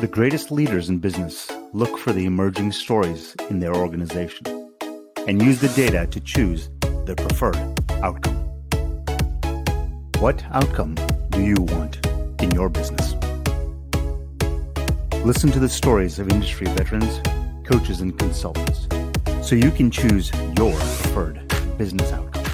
The greatest leaders in business look for the emerging stories in their organization and use the data to choose their preferred outcome. What outcome do you want in your business? Listen to the stories of industry veterans, coaches, and consultants so you can choose your preferred business outcome.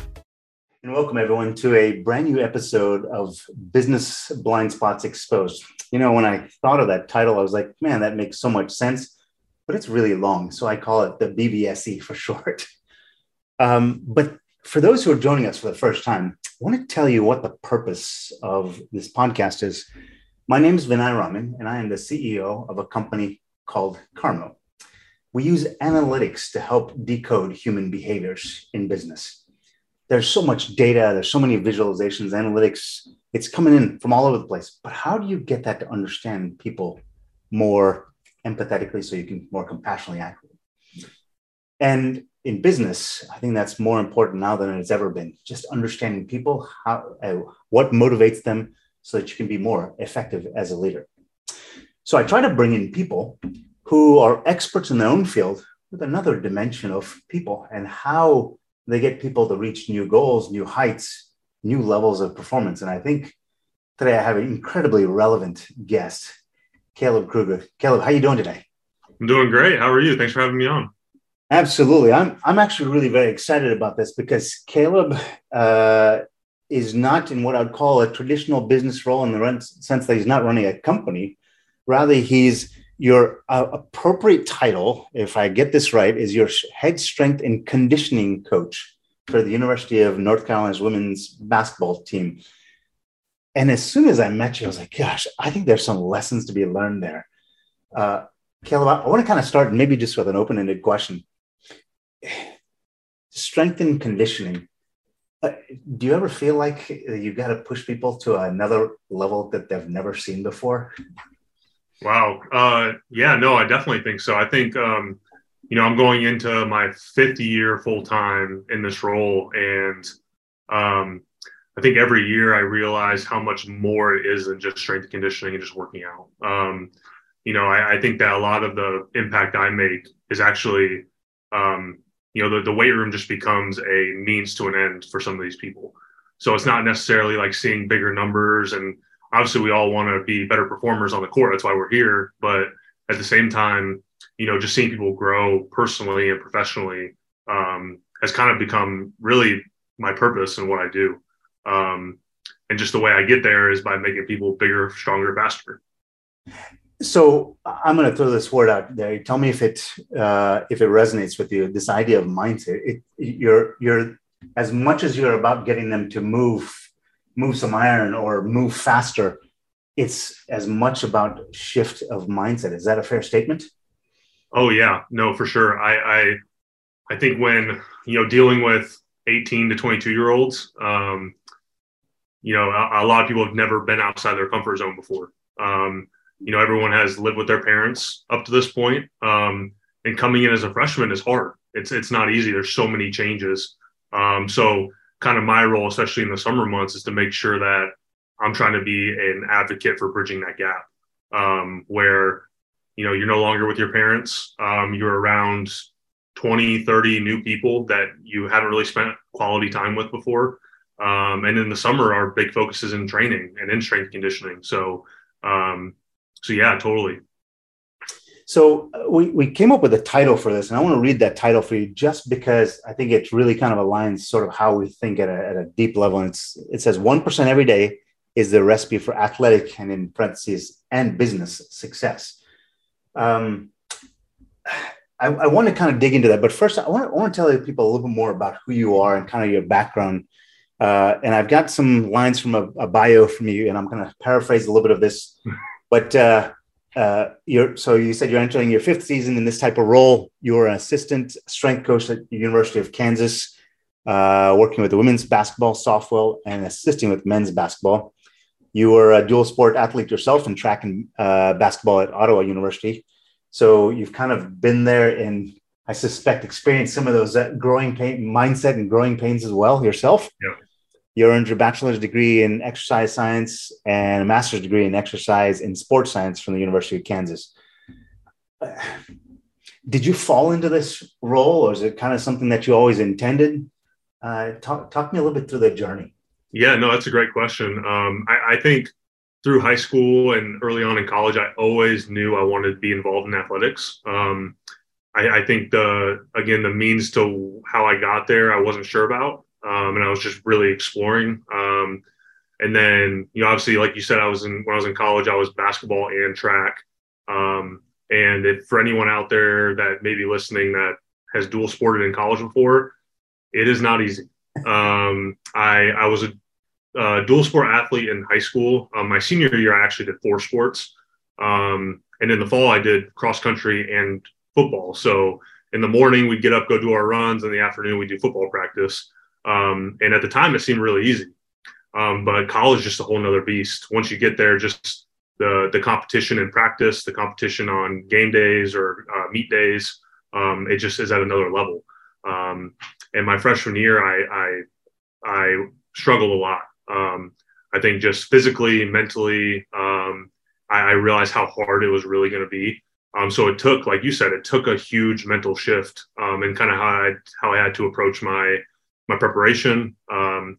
And welcome everyone to a brand new episode of Business Blind Spots Exposed you know, when I thought of that title, I was like, man, that makes so much sense, but it's really long. So I call it the BBSE for short. Um, but for those who are joining us for the first time, I want to tell you what the purpose of this podcast is. My name is Vinay Raman, and I am the CEO of a company called Carmo. We use analytics to help decode human behaviors in business. There's so much data, there's so many visualizations, analytics it's coming in from all over the place. But how do you get that to understand people more empathetically so you can more compassionately act? And in business, I think that's more important now than it's ever been. Just understanding people, how, uh, what motivates them, so that you can be more effective as a leader. So I try to bring in people who are experts in their own field with another dimension of people and how they get people to reach new goals, new heights, new levels of performance. And I think today I have an incredibly relevant guest, Caleb Kruger. Caleb, how are you doing today? I'm doing great. How are you? Thanks for having me on. Absolutely. I'm, I'm actually really very excited about this because Caleb uh, is not in what I'd call a traditional business role in the sense that he's not running a company. Rather, he's your uh, appropriate title, if I get this right, is your head strength and conditioning coach for the University of North Carolina's women's basketball team. And as soon as I met you, I was like, gosh, I think there's some lessons to be learned there. Uh, Caleb, I want to kind of start maybe just with an open ended question. Strength and conditioning. Uh, do you ever feel like you've got to push people to another level that they've never seen before? Wow. Uh, yeah, no, I definitely think so. I think um, you know, I'm going into my fifth year full time in this role. And um, I think every year I realize how much more it is than just strength conditioning and just working out. Um, you know, I, I, think that a lot of the impact I make is actually, um, you know, the, the weight room just becomes a means to an end for some of these people. So it's not necessarily like seeing bigger numbers. And obviously, we all want to be better performers on the court. That's why we're here. But at the same time, you know, just seeing people grow personally and professionally um, has kind of become really my purpose and what I do. Um, and just the way I get there is by making people bigger, stronger, faster. So I'm going to throw this word out there. Tell me if it uh, if it resonates with you. This idea of mindset. It, you're you're as much as you're about getting them to move move some iron or move faster. It's as much about shift of mindset. Is that a fair statement? Oh yeah, no, for sure. I I, I think when you know dealing with 18 to 22 year olds, um, you know, a, a, lot of people have never been outside their comfort zone before. Um, you know, everyone has lived with their parents up to this point, um, and coming in as a freshman is hard. It's it's not easy. There's so many changes. Um, so, kind of my role, especially in the summer months, is to make sure that I'm trying to be an advocate for bridging that gap, um, where you know you're no longer with your parents. Um, you're around 20 30 new people that you haven't really spent quality time with before. Um, and in the summer our big focus is in training and in strength conditioning. So um, so yeah totally. So uh, we, we came up with a title for this and i want to read that title for you just because i think it really kind of aligns sort of how we think at a, at a deep level. And it's, it says 1% every day is the recipe for athletic and in parentheses and business success um, I, I, want to kind of dig into that, but first, I want to, I want to tell people a little bit more about who you are and kind of your background. Uh, and I've got some lines from a, a bio from you, and I'm going to paraphrase a little bit of this. But uh, uh, you're so you said you're entering your fifth season in this type of role. You're an assistant strength coach at the University of Kansas, uh, working with the women's basketball, softball, and assisting with men's basketball. You were a dual sport athlete yourself in track and uh, basketball at Ottawa University. So you've kind of been there and I suspect experienced some of those uh, growing pain mindset and growing pains as well yourself. Yeah. you earned your bachelor's degree in exercise science and a master's degree in exercise in sports science from the University of Kansas. Did you fall into this role, or is it kind of something that you always intended? Uh, talk talk me a little bit through the journey. Yeah, no, that's a great question. Um, I, I think through high school and early on in college, I always knew I wanted to be involved in athletics. Um, I, I, think the again the means to how I got there, I wasn't sure about, um, and I was just really exploring. Um, and then you know, obviously, like you said, I was in when I was in college, I was basketball and track. Um, and if for anyone out there that may be listening that has dual sported in college before, it is not easy. Um, I I was a uh, dual sport athlete in high school. Um, my senior year, I actually did four sports. Um, and in the fall, I did cross country and football. So in the morning, we'd get up, go do our runs. In the afternoon, we do football practice. Um, and at the time, it seemed really easy. Um, but college is just a whole nother beast. Once you get there, just the the competition in practice, the competition on game days or uh, meet days, um, it just is at another level. Um, and my freshman year, I, I I struggled a lot. Um, I think just physically, mentally, um, I, I, realized how hard it was really going to be. Um, so it took, like you said, it took a huge mental shift um, and kind of how I how I had to approach my my preparation, um,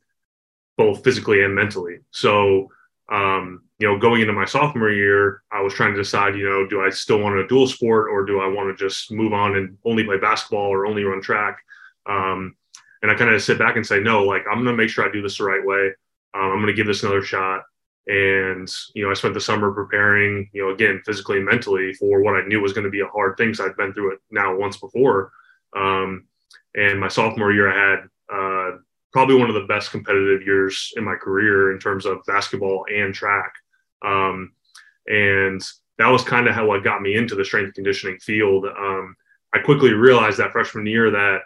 both physically and mentally. So um, you know, going into my sophomore year, I was trying to decide, you know, do I still want to dual sport or do I want to just move on and only play basketball or only run track? Um, and I kind of sit back and say, no, like I'm going to make sure I do this the right way. Um, I'm going to give this another shot. And, you know, I spent the summer preparing, you know, again, physically and mentally for what I knew was going to be a hard thing. So I'd been through it now once before. Um, and my sophomore year, I had uh, probably one of the best competitive years in my career in terms of basketball and track. Um, and that was kind of how what got me into the strength conditioning field. Um, I quickly realized that freshman year that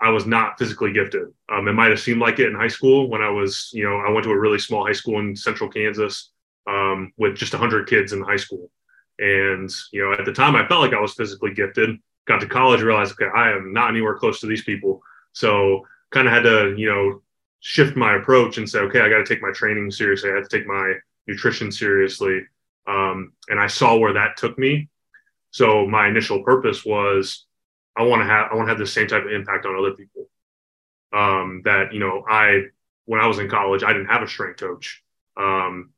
I was not physically gifted. Um, it might have seemed like it in high school when I was, you know, I went to a really small high school in central Kansas um, with just 100 kids in high school. And, you know, at the time I felt like I was physically gifted. Got to college, realized, okay, I am not anywhere close to these people. So kind of had to, you know, shift my approach and say, okay, I got to take my training seriously. I had to take my nutrition seriously. Um, and I saw where that took me. So my initial purpose was I want to have I want to have the same type of impact on other people. Um, that you know, I when I was in college, I didn't have a strength coach. Um,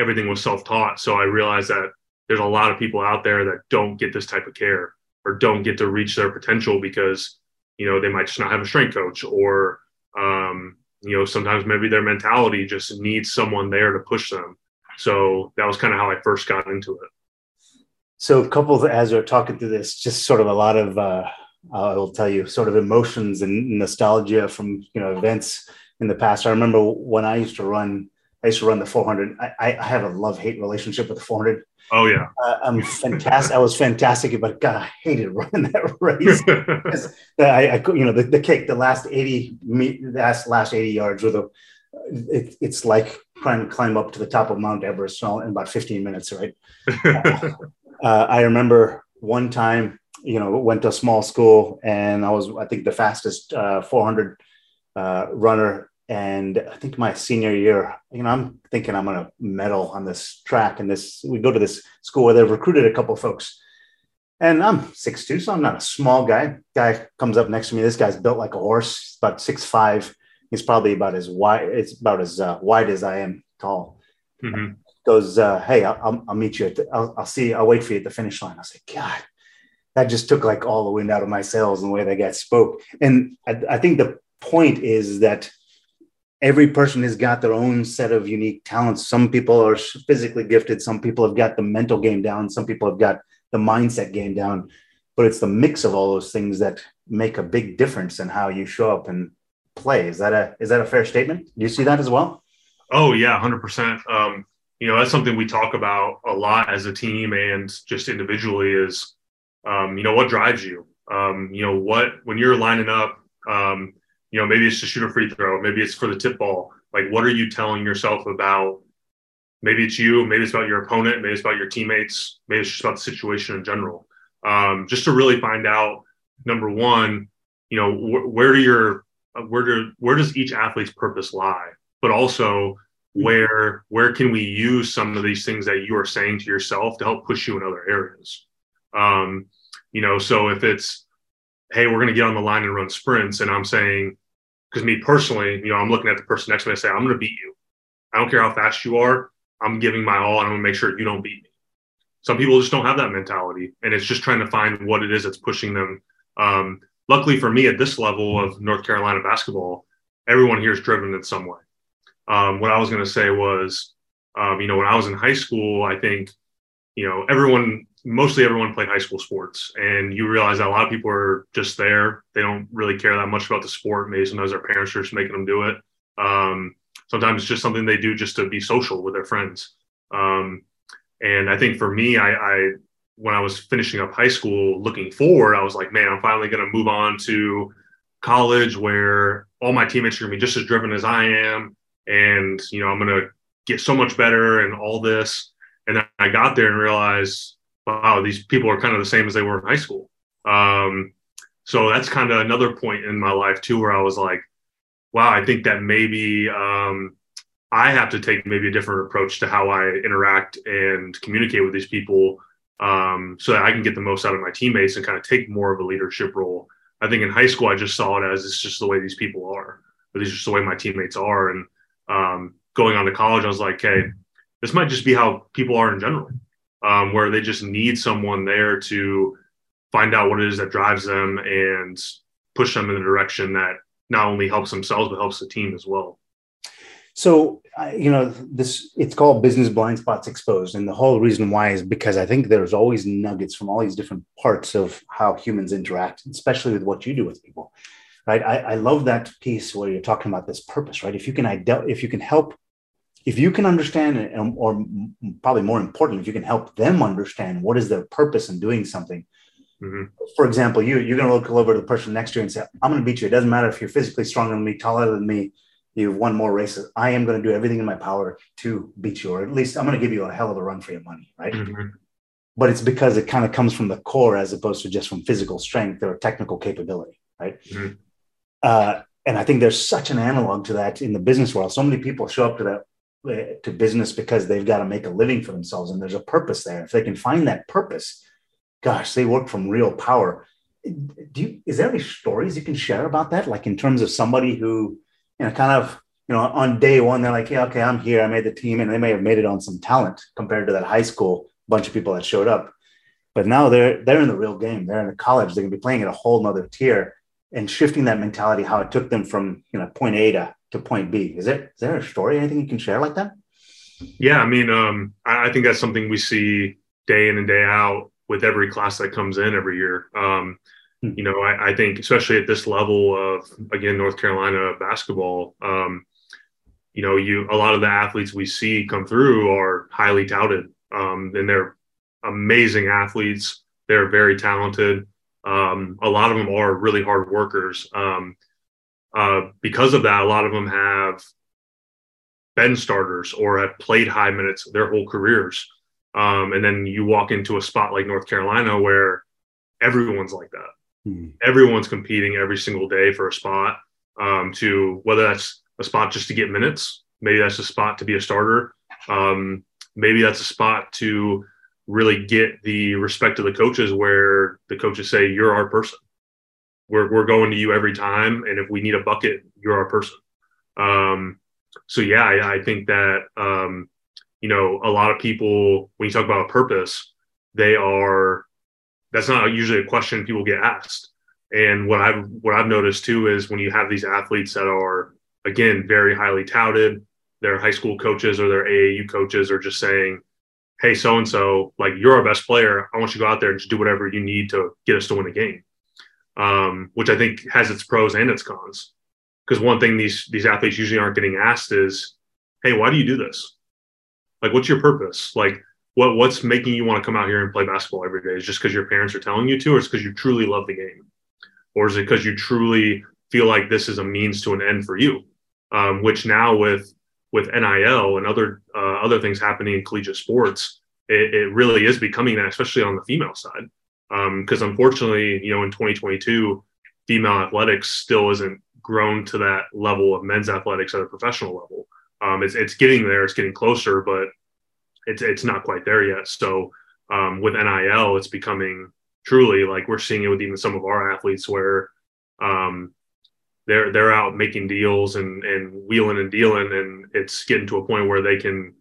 everything was self taught, so I realized that there's a lot of people out there that don't get this type of care or don't get to reach their potential because you know they might just not have a strength coach or um, you know sometimes maybe their mentality just needs someone there to push them. So that was kind of how I first got into it. So, a couple of, as we're talking through this, just sort of a lot of, uh, I will tell you, sort of emotions and nostalgia from you know events in the past. I remember when I used to run, I used to run the 400. I, I have a love hate relationship with the 400. Oh yeah, uh, I'm fantastic. I was fantastic, but God, I hated running that race. I, I, you know, the, the kick, the last 80, last last 80 yards, with a, it, it's like trying to climb up to the top of Mount Everest in about 15 minutes, right? uh, I remember one time, you know, went to a small school and I was, I think, the fastest uh, 400 uh, runner. And I think my senior year, you know, I'm thinking I'm going to medal on this track. And this, we go to this school where they've recruited a couple folks. And I'm 6'2, so I'm not a small guy. Guy comes up next to me. This guy's built like a horse, about six five. He's probably about as wide, it's about as uh, wide as I am tall. Mm-hmm goes, uh, "Hey, I'll, I'll, meet you. At the, I'll, I'll see. I'll wait for you at the finish line." I like, "God, that just took like all the wind out of my sails in the way that guy spoke." And I, I think the point is that every person has got their own set of unique talents. Some people are physically gifted. Some people have got the mental game down. Some people have got the mindset game down. But it's the mix of all those things that make a big difference in how you show up and play. Is that a is that a fair statement? Do you see that as well? Oh yeah, hundred um, percent you know that's something we talk about a lot as a team and just individually is um, you know what drives you? Um, you know what when you're lining up um, you know maybe it's to shoot a free throw maybe it's for the tip ball like what are you telling yourself about maybe it's you maybe it's about your opponent maybe it's about your teammates maybe it's just about the situation in general. Um, just to really find out number one you know wh- where do your where do where does each athlete's purpose lie? But also where where can we use some of these things that you are saying to yourself to help push you in other areas? Um, you know so if it's hey we're going to get on the line and run sprints and i'm saying because me personally you know i'm looking at the person next to me and say i'm going to beat you. I don't care how fast you are. I'm giving my all and i'm going to make sure you don't beat me. Some people just don't have that mentality and it's just trying to find what it is that's pushing them. Um, luckily for me at this level of north carolina basketball everyone here is driven in some way um, what I was going to say was, um, you know, when I was in high school, I think, you know, everyone, mostly everyone played high school sports, and you realize that a lot of people are just there. They don't really care that much about the sport. Maybe sometimes their parents are just making them do it. Um, sometimes it's just something they do just to be social with their friends. Um, and I think for me, I, I when I was finishing up high school, looking forward, I was like, man, I'm finally going to move on to college where all my teammates are going to be just as driven as I am and you know i'm going to get so much better and all this. And i got there and realized wow these people are kind of the same as they were in high school. Um, so that's kind of another point in my life too where i was like wow i think that maybe um, i have to take maybe a different approach to how i interact and communicate with these people um, so that i can get the most out of my teammates and kind of take more of a leadership role. I think in high school i just saw it as it's just the way these people are but these are just the way my teammates are. And um, going on to college, I was like, hey, this might just be how people are in general, um, where they just need someone there to find out what it is that drives them and push them in the direction that not only helps themselves but helps the team as well. So, you know, this it's called business blind spots exposed, and the whole reason why is because I think there's always nuggets from all these different parts of how humans interact, especially with what you do with people right? I, I love that piece where you're talking about this purpose, right? If you can if you can help, if you can understand, or probably more important, if you can help them understand what is their purpose in doing something. Mm-hmm. For example, you you're going to look over to the person next to you and say, "I'm going to beat you." It doesn't matter if you're physically stronger than me, taller than me, you've won more races. I am going to do everything in my power to beat you, or at least I'm going to give you a hell of a run for your money, right? Mm-hmm. But it's because it kind of comes from the core as opposed to just from physical strength or technical capability, right? Mm-hmm. Uh, and I think there's such an analog to that in the business world. So many people show up to that uh, to business because they've got to make a living for themselves, and there's a purpose there. If they can find that purpose, gosh, they work from real power. Do you, is there any stories you can share about that? Like in terms of somebody who, you know, kind of, you know, on day one they're like, yeah, okay, I'm here, I made the team, and they may have made it on some talent compared to that high school bunch of people that showed up. But now they're they're in the real game. They're in the college. They're gonna be playing at a whole nother tier and shifting that mentality, how it took them from you know point A to, to point B. Is there is there a story, anything you can share like that? Yeah, I mean, um, I, I, think that's something we see day in and day out with every class that comes in every year. Um, hmm. you know, I, I, think especially at this level of again North Carolina basketball, um, you know, you a lot of the athletes we see come through are highly touted, um, and they're amazing athletes. They're very talented. Um, a lot of them are really hard workers. Um, uh, because of that, a lot of them have been starters or have played high minutes their whole careers. Um, and then you walk into a spot like North Carolina where everyone's like that. Hmm. Everyone's competing every single day for a spot. Um, to whether that's a spot just to get minutes, maybe that's a spot to be a starter, um, maybe that's a spot to really get the respect of the coaches where the coaches say, You're our person. We're, we're going to you every time. And if we need a bucket, you're our person. Um, so, yeah, I, I think that, um, you know, a lot of people, when you talk about a purpose, they are, that's not usually a question people get asked. And what I've, what I've noticed too is when you have these athletes that are, again, very highly touted, their high school coaches or their AAU coaches are just saying, hey, so and so, like you're our best player. I want you to go out there and just do whatever you need to get us to win the game. Um, which I think has its pros and its cons. Because one thing these these athletes usually aren't getting asked is, hey, why do you do this? Like, what's your purpose? Like, what what's making you want to come out here and play basketball every day? Is just because your parents are telling you to, or it's because you truly love the game, or is it because you truly feel like this is a means to an end for you? Um, which now with with NIL and other uh, other things happening in collegiate sports, it, it, really is becoming that, especially on the female side. Because um, unfortunately, you know, in 2022, female athletics still isn't grown to that level of men's athletics at a professional level. Um, it's, it's getting there, it's getting closer, but it's, it's not quite there yet. So um, with NIL, it's becoming truly like we're seeing it with even some of our athletes where um, they're they're out making deals and and wheeling and dealing, and it's getting to a point where they can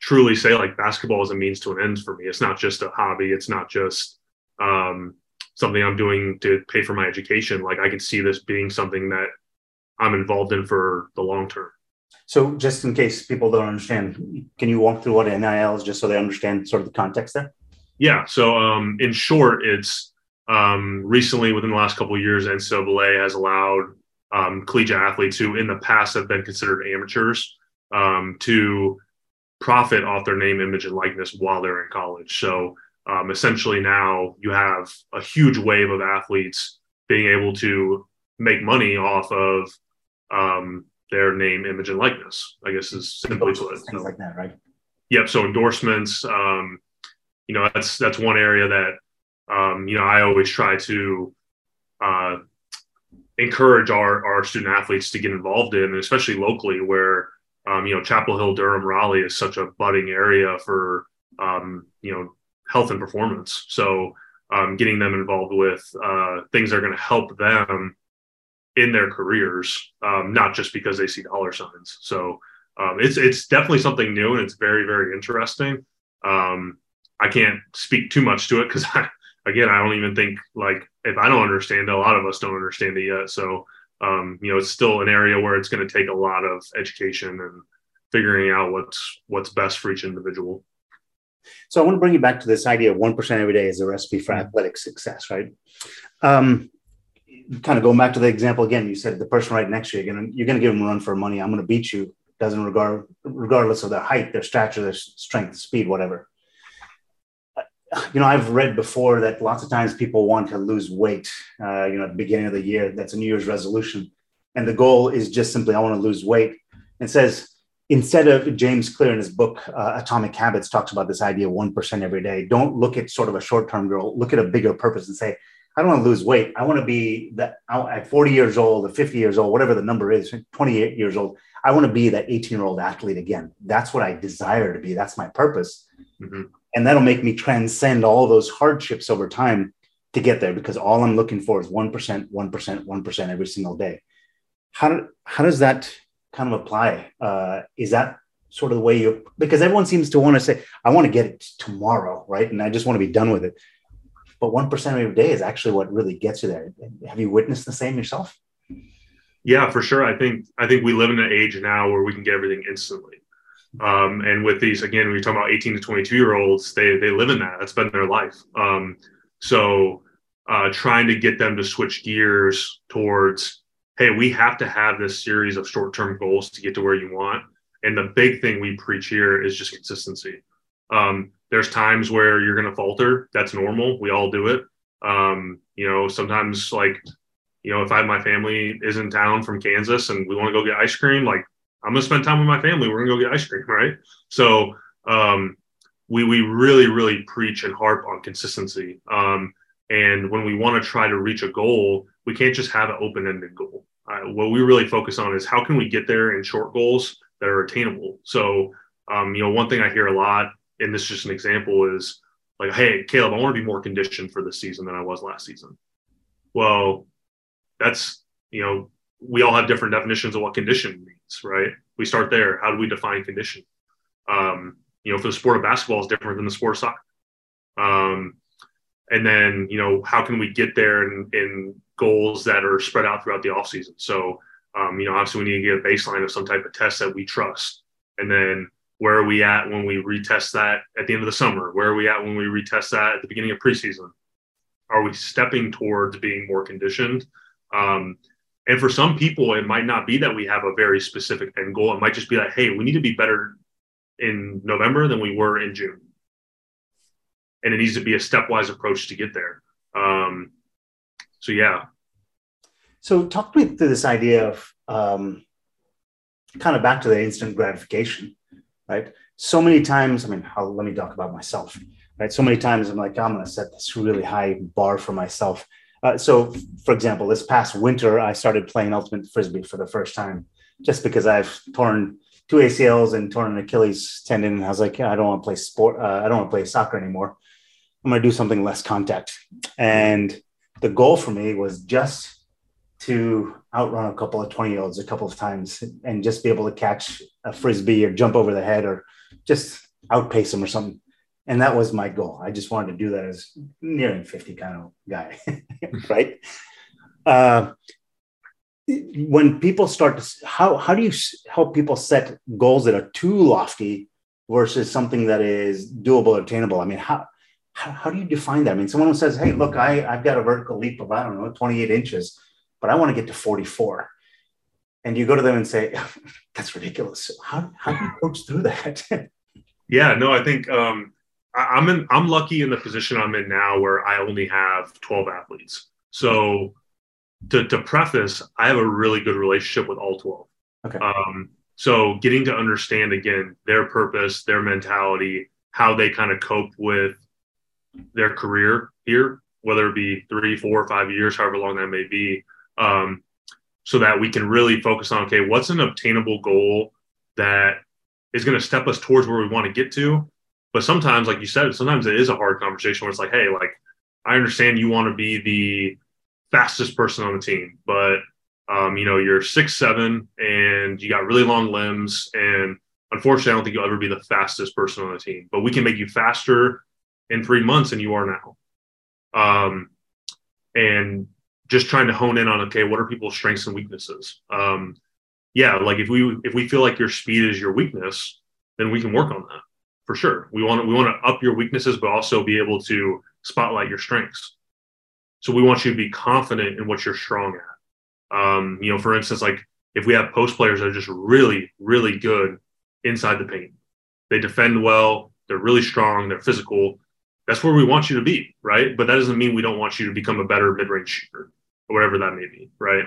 truly say like basketball is a means to an end for me. It's not just a hobby. It's not just um, something I'm doing to pay for my education. Like I can see this being something that I'm involved in for the long term. So, just in case people don't understand, can you walk through what NIL is, just so they understand sort of the context there? Yeah. So, um, in short, it's um, recently within the last couple of years, NCAA has allowed um, collegiate athletes who, in the past, have been considered amateurs um, to profit off their name, image, and likeness while they're in college. So, um, essentially, now you have a huge wave of athletes being able to make money off of um, their name, image, and likeness. I guess is simply put. Things so, like that, right? Yep. So endorsements. Um, you know, that's that's one area that um, you know I always try to uh, encourage our our student athletes to get involved in, and especially locally, where um, you know Chapel Hill, Durham, Raleigh is such a budding area for um, you know health and performance. So um, getting them involved with uh, things that are going to help them in their careers, um, not just because they see dollar signs. So um, it's it's definitely something new and it's very very interesting. Um, I can't speak too much to it because I again I don't even think like if I don't understand it, a lot of us don't understand it yet. So um, you know it's still an area where it's going to take a lot of education and figuring out what's what's best for each individual. So I want to bring you back to this idea of one percent every day as a recipe for mm-hmm. athletic success, right? Um, kind of going back to the example again, you said the person right next to you, you're gonna, you're gonna give them a run for money. I'm gonna beat you. Doesn't regard regardless of their height, their stature, their strength, speed, whatever. You know, I've read before that lots of times people want to lose weight. Uh, you know, at the beginning of the year, that's a New Year's resolution, and the goal is just simply I want to lose weight. It says instead of James Clear in his book uh, Atomic Habits talks about this idea of one percent every day. Don't look at sort of a short term goal. Look at a bigger purpose and say I don't want to lose weight. I want to be that at 40 years old or 50 years old, whatever the number is, 28 years old. I want to be that 18 year old athlete again. That's what I desire to be. That's my purpose. Mm-hmm. And that'll make me transcend all those hardships over time to get there because all I'm looking for is 1%, 1%, 1% every single day. How, how does that kind of apply? Uh, is that sort of the way you, because everyone seems to want to say, I want to get it tomorrow, right? And I just want to be done with it but 1% of your day is actually what really gets you there. Have you witnessed the same yourself? Yeah, for sure. I think, I think we live in an age now where we can get everything instantly. Um, and with these, again, we talk about 18 to 22 year olds, they, they live in that. That's been their life. Um, so uh, trying to get them to switch gears towards, hey, we have to have this series of short term goals to get to where you want. And the big thing we preach here is just consistency. Um, there's times where you're going to falter. That's normal. We all do it. Um, you know, sometimes like, you know, if I my family is in town from Kansas and we want to go get ice cream, like I'm to spend time with my family. We're to go get ice cream, right? So um, we we really really preach and harp on consistency. Um, and when we want to try to reach a goal, we can't just have an open ended goal. Uh, what we really focus on is how can we get there in short goals that are attainable. So um, you know, one thing I hear a lot and this is just an example is like, hey, Caleb, I want to be more conditioned for this season than I was last season. Well, that's you know, we all have different definitions of what condition means, right? We start there. How do we define condition? Um, you know, for the sport of basketball is different than the sport of soccer. Um, and then, you know, how can we get there in, in goals that are spread out throughout the off season? So, um, you know, obviously we need to get a baseline of some type of test that we trust. And then where are we at when we retest that at the end of the summer? Where are we at when we retest that at the beginning of preseason? Are we stepping towards being more conditioned? Um, and for some people, it might not be that we have a very specific end goal. It might just be like, hey, we need to be better in November than we were in June. And it needs to be a stepwise approach to get there. Um, so, yeah. So, talk me through this idea of um, kind of back to the instant gratification right? So many times, I mean, I'll, let me talk about myself, right? So many times I'm like, I'm going to set this really high bar for myself. Uh, so, for example, this past winter, I started playing ultimate frisbee for the first time, just because I've torn two ACLs and torn an Achilles tendon. And I was like, I don't want to play sport. Uh, I don't want to play soccer anymore. I'm going to do something less contact. And the goal for me was just to outrun a couple of 20 year olds a couple of times and just be able to catch a frisbee or jump over the head or just outpace them or something. And that was my goal. I just wanted to do that as nearing 50 kind of guy, right? Uh, when people start to, how, how do you help people set goals that are too lofty versus something that is doable, attainable? I mean, how, how, how do you define that? I mean, someone who says, Hey, look, I, I've got a vertical leap of, I don't know, 28 inches but I want to get to 44. And you go to them and say, that's ridiculous. How, how do you coach through that? yeah, no, I think um, I, am in, I'm lucky in the position I'm in now where I only have 12 athletes. So to, to preface, I have a really good relationship with all 12. Okay. Um, so getting to understand again their purpose, their mentality, how they kind of cope with their career here, whether it be three, four, five years, however long that may be, um, so that we can really focus on okay, what's an obtainable goal that is going to step us towards where we want to get to. But sometimes, like you said, sometimes it is a hard conversation where it's like, hey, like I understand you want to be the fastest person on the team, but um, you know, you're six seven and you got really long limbs, and unfortunately, I don't think you'll ever be the fastest person on the team. But we can make you faster in three months than you are now. Um, and just trying to hone in on okay, what are people's strengths and weaknesses? Um, yeah, like if we if we feel like your speed is your weakness, then we can work on that for sure. We want to we want to up your weaknesses, but also be able to spotlight your strengths. So we want you to be confident in what you're strong at. Um, you know, for instance, like if we have post players that are just really, really good inside the paint, they defend well, they're really strong, they're physical. That's where we want you to be, right? But that doesn't mean we don't want you to become a better mid range shooter or whatever that may be, right?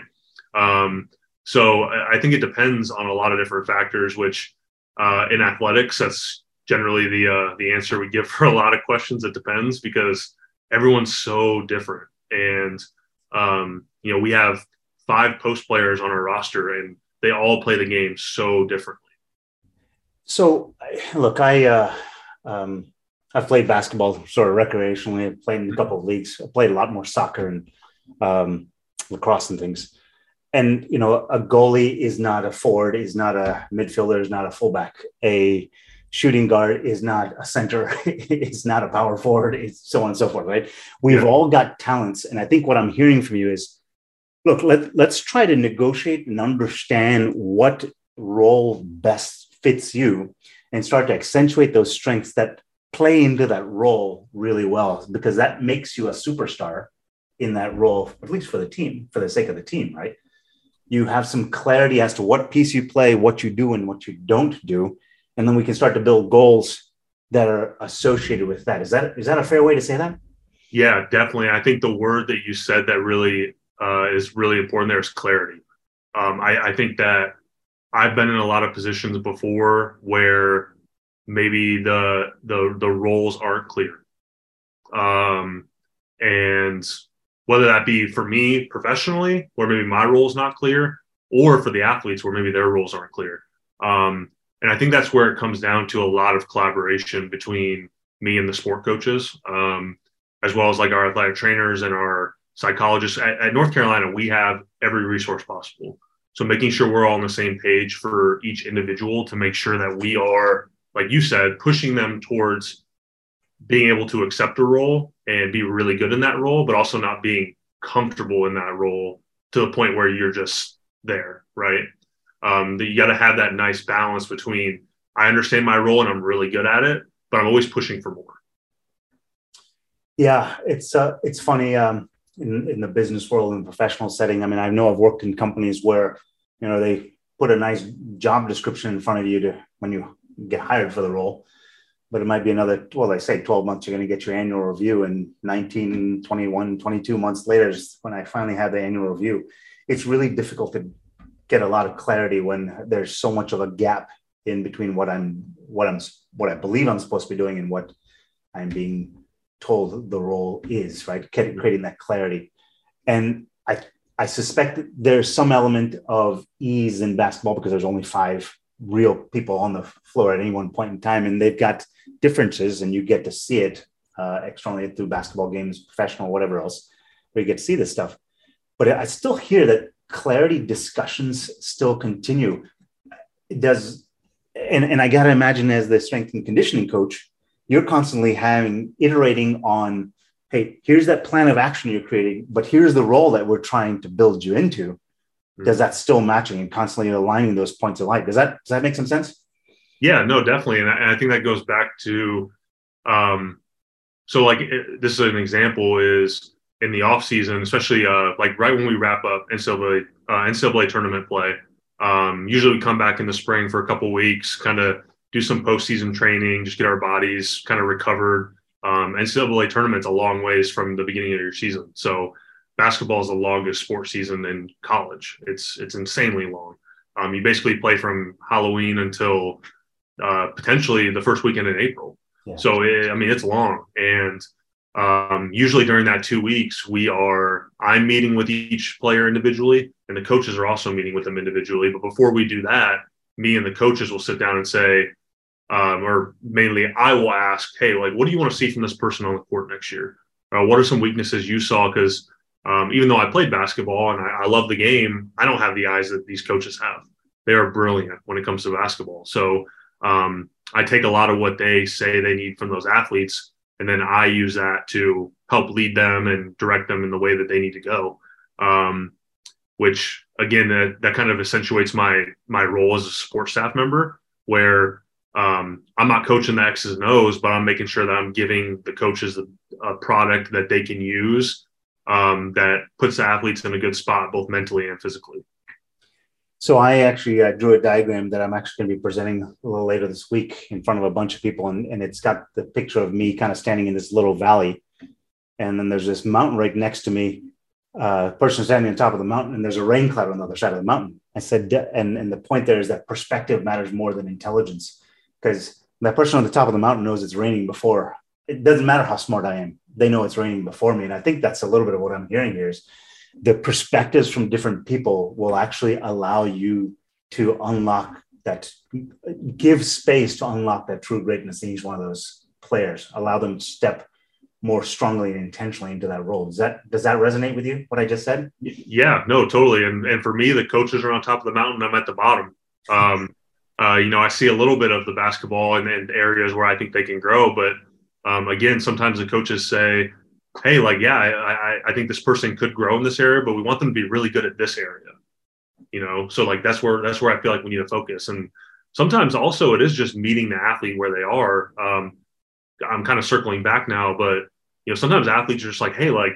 Um, so I think it depends on a lot of different factors, which uh, in athletics, that's generally the uh, the answer we give for a lot of questions. It depends because everyone's so different, and um, you know we have five post players on our roster, and they all play the game so differently. So, look, I uh, um, I've played basketball sort of recreationally. I've played in a couple of leagues. I played a lot more soccer and um, lacrosse and things. And you know, a goalie is not a forward, is not a midfielder, is not a fullback. A shooting guard is not a center, it's not a power forward, it's so on and so forth, right? We've yeah. all got talents. And I think what I'm hearing from you is look, let, let's try to negotiate and understand what role best fits you and start to accentuate those strengths that play into that role really well because that makes you a superstar in that role, at least for the team, for the sake of the team, right? You have some clarity as to what piece you play, what you do, and what you don't do. And then we can start to build goals that are associated with that. Is that is that a fair way to say that? Yeah, definitely. I think the word that you said that really uh, is really important there is clarity. Um, I, I think that I've been in a lot of positions before where maybe the the the roles aren't clear, um, and whether that be for me professionally, where maybe my role is not clear, or for the athletes, where maybe their roles aren't clear. Um, and I think that's where it comes down to a lot of collaboration between me and the sport coaches, um, as well as like our athletic trainers and our psychologists. At, at North Carolina, we have every resource possible. So making sure we're all on the same page for each individual to make sure that we are, like you said, pushing them towards being able to accept a role and be really good in that role, but also not being comfortable in that role to the point where you're just there, right? Um, that you got to have that nice balance between I understand my role and I'm really good at it, but I'm always pushing for more. Yeah, it's uh, it's funny um, in in the business world and professional setting. I mean, I know I've worked in companies where you know they put a nice job description in front of you to when you get hired for the role, but it might be another, well, they say 12 months, you're going to get your annual review. And 19, 21, 22 months later, when I finally had the annual review, it's really difficult to get a lot of clarity when there's so much of a gap in between what I'm, what I'm, what I believe I'm supposed to be doing and what I'm being told the role is, right? Creating that clarity. And I, I suspect there's some element of ease in basketball because there's only five real people on the floor at any one point in time, and they've got differences, and you get to see it uh, externally through basketball games, professional, whatever else, where you get to see this stuff. But I still hear that clarity discussions still continue. Does and, and I got to imagine as the strength and conditioning coach, you're constantly having iterating on, hey, here's that plan of action you're creating, but here's the role that we're trying to build you into. Mm-hmm. Does that still matching and constantly aligning those points of light? Does that does that make some sense? Yeah, no, definitely, and I, and I think that goes back to, um, so like this is an example is in the off season, especially uh, like right when we wrap up NCAA uh, NCAA tournament play um, usually, we come back in the spring for a couple weeks, kind of do some postseason training, just get our bodies kind of recovered. Um, NCAA tournament's a long ways from the beginning of your season, so basketball is the longest sports season in college. It's it's insanely long. Um, you basically play from Halloween until uh, potentially the first weekend in April. Yeah. So it, I mean, it's long, and um, usually during that two weeks, we are I'm meeting with each player individually, and the coaches are also meeting with them individually. But before we do that, me and the coaches will sit down and say, um, or mainly I will ask, hey, like, what do you want to see from this person on the court next year? Uh, what are some weaknesses you saw? Because um, even though I played basketball and I, I love the game, I don't have the eyes that these coaches have. They are brilliant when it comes to basketball. So um, I take a lot of what they say they need from those athletes and then I use that to help lead them and direct them in the way that they need to go. Um, which again, that, that kind of accentuates my my role as a support staff member, where um, I'm not coaching the X's and O's, but I'm making sure that I'm giving the coaches a, a product that they can use um, that puts the athletes in a good spot, both mentally and physically. So I actually uh, drew a diagram that I'm actually going to be presenting a little later this week in front of a bunch of people, and, and it's got the picture of me kind of standing in this little valley, and then there's this mountain right next to me. Uh, person standing on top of the mountain, and there's a rain cloud on the other side of the mountain. I said, and and the point there is that perspective matters more than intelligence, because that person on the top of the mountain knows it's raining before. It doesn't matter how smart I am; they know it's raining before me, and I think that's a little bit of what I'm hearing here is the perspectives from different people will actually allow you to unlock that give space to unlock that true greatness in each one of those players. Allow them to step more strongly and intentionally into that role. Does that does that resonate with you what i just said? Yeah no totally. And and for me the coaches are on top of the mountain. I'm at the bottom. Um uh, you know i see a little bit of the basketball and, and areas where i think they can grow but um, again sometimes the coaches say hey, like, yeah, I, I, I think this person could grow in this area, but we want them to be really good at this area. You know, so like that's where that's where I feel like we need to focus. And sometimes also it is just meeting the athlete where they are. Um, I'm kind of circling back now, but you know, sometimes athletes are just like, hey, like,